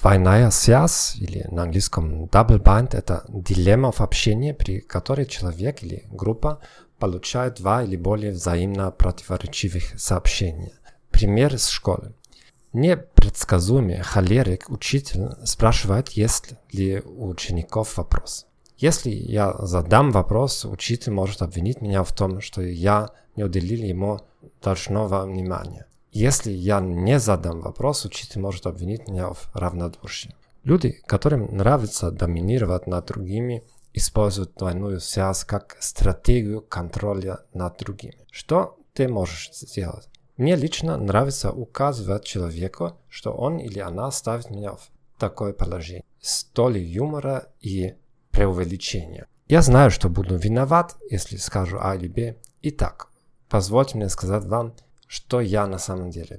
Двойная связь, или на английском double bind, это дилемма в общении, при которой человек или группа получают два или более взаимно противоречивых сообщений. Пример из школы. Непредсказуемый холерик учитель спрашивает, есть ли у учеников вопрос. Если я задам вопрос, учитель может обвинить меня в том, что я не уделил ему должного внимания. Если я не задам вопрос, учитель может обвинить меня в равнодушии. Люди, которым нравится доминировать над другими, используют двойную связь как стратегию контроля над другими. Что ты можешь сделать? Мне лично нравится указывать человеку, что он или она ставит меня в такое положение. С долей юмора и преувеличения. Я знаю, что буду виноват, если скажу А или Б. Итак, позвольте мне сказать вам, что я на самом деле